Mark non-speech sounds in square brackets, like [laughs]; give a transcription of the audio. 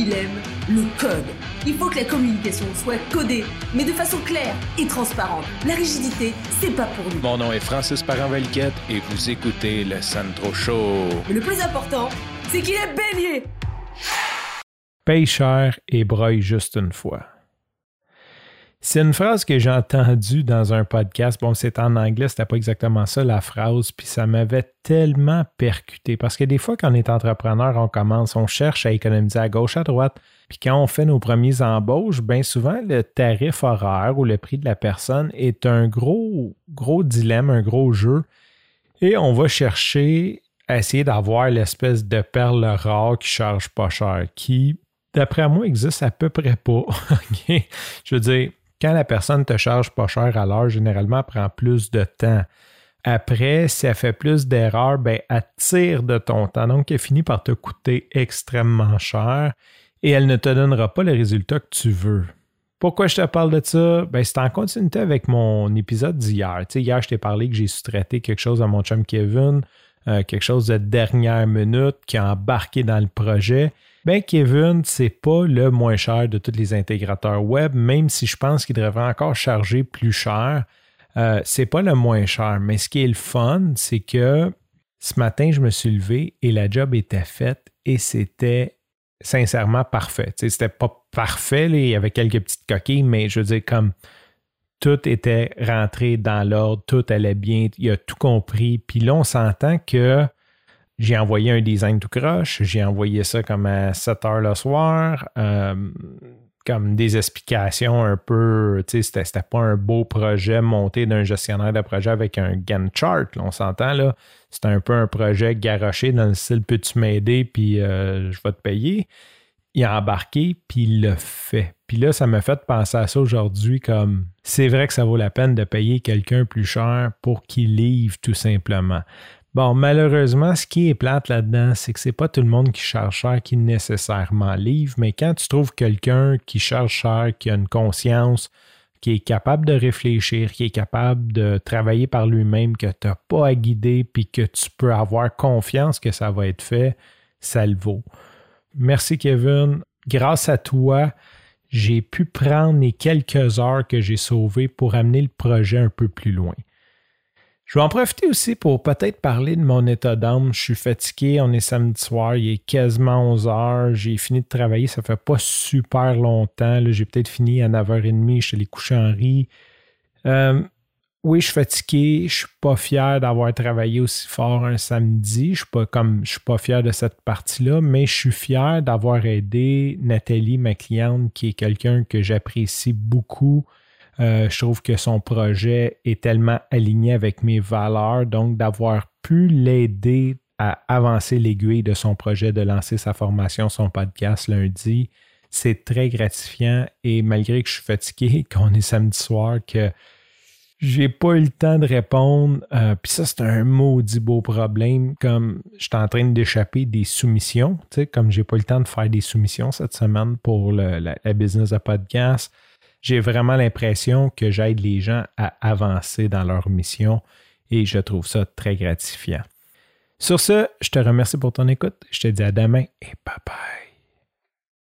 il aime le code. Il faut que la communication soit codée, mais de façon claire et transparente. La rigidité, c'est pas pour nous. Mon nom est Francis Parent-Valquette et vous écoutez le Sandro Show. Mais le plus important, c'est qu'il est bélier. Paye cher et broye juste une fois. C'est une phrase que j'ai entendue dans un podcast. Bon, c'est en anglais, c'était pas exactement ça la phrase, puis ça m'avait tellement percuté parce que des fois, quand on est entrepreneur, on commence, on cherche à économiser à gauche, à droite, puis quand on fait nos premiers embauches, bien souvent, le tarif horaire ou le prix de la personne est un gros, gros dilemme, un gros jeu, et on va chercher à essayer d'avoir l'espèce de perle rare qui charge pas cher, qui, d'après moi, existe à peu près pas. [laughs] Je veux dire, quand la personne te charge pas cher à l'heure, généralement, elle prend plus de temps. Après, si elle fait plus d'erreurs, ben, elle tire de ton temps. Donc, elle finit par te coûter extrêmement cher et elle ne te donnera pas le résultat que tu veux. Pourquoi je te parle de ça? Ben, c'est en continuité avec mon épisode d'hier. Hier, je t'ai parlé que j'ai sous-traité quelque chose à mon chum Kevin, euh, quelque chose de dernière minute qui a embarqué dans le projet ben Kevin, c'est pas le moins cher de tous les intégrateurs web, même si je pense qu'il devrait encore charger plus cher. Euh, c'est pas le moins cher, mais ce qui est le fun, c'est que ce matin, je me suis levé et la job était faite et c'était sincèrement parfait. C'était pas parfait, il y avait quelques petites coquilles, mais je veux dire, comme tout était rentré dans l'ordre, tout allait bien, il a tout compris. Puis là, on s'entend que j'ai envoyé un design tout croche, j'ai envoyé ça comme à 7 heures le soir, euh, comme des explications un peu, tu sais, c'était pas un beau projet monté d'un gestionnaire de projet avec un Gantt chart, on s'entend là. C'était un peu un projet garoché dans le style peux-tu m'aider, puis euh, je vais te payer. Il a embarqué, puis il l'a fait. Puis là, ça m'a fait penser à ça aujourd'hui comme c'est vrai que ça vaut la peine de payer quelqu'un plus cher pour qu'il livre tout simplement. Bon, malheureusement, ce qui est plate là-dedans, c'est que c'est pas tout le monde qui charge cher qui nécessairement livre, mais quand tu trouves quelqu'un qui charge cher, qui a une conscience, qui est capable de réfléchir, qui est capable de travailler par lui-même, que tu n'as pas à guider, puis que tu peux avoir confiance que ça va être fait, ça le vaut. Merci Kevin. Grâce à toi, j'ai pu prendre les quelques heures que j'ai sauvées pour amener le projet un peu plus loin. Je vais en profiter aussi pour peut-être parler de mon état d'âme. Je suis fatigué, on est samedi soir, il est quasiment 11 heures. J'ai fini de travailler, ça fait pas super longtemps. J'ai peut-être fini à 9h30, je suis allé coucher en. Euh, oui, je suis fatigué, je suis pas fier d'avoir travaillé aussi fort un samedi. Je suis pas comme je suis pas fier de cette partie-là, mais je suis fier d'avoir aidé Nathalie, ma cliente, qui est quelqu'un que j'apprécie beaucoup euh, je trouve que son projet est tellement aligné avec mes valeurs, donc d'avoir pu l'aider à avancer l'aiguille de son projet, de lancer sa formation, son podcast lundi, c'est très gratifiant et malgré que je suis fatigué, [laughs] qu'on est samedi soir, que j'ai pas eu le temps de répondre. Euh, puis ça, c'est un maudit beau problème. Comme je suis en train d'échapper des soumissions, tu sais, comme j'ai pas eu le temps de faire des soumissions cette semaine pour la, la, business de podcast j'ai vraiment l'impression que j'aide les gens à avancer dans leur mission et je trouve ça très gratifiant. Sur ce, je te remercie pour ton écoute. Je te dis à demain et bye bye.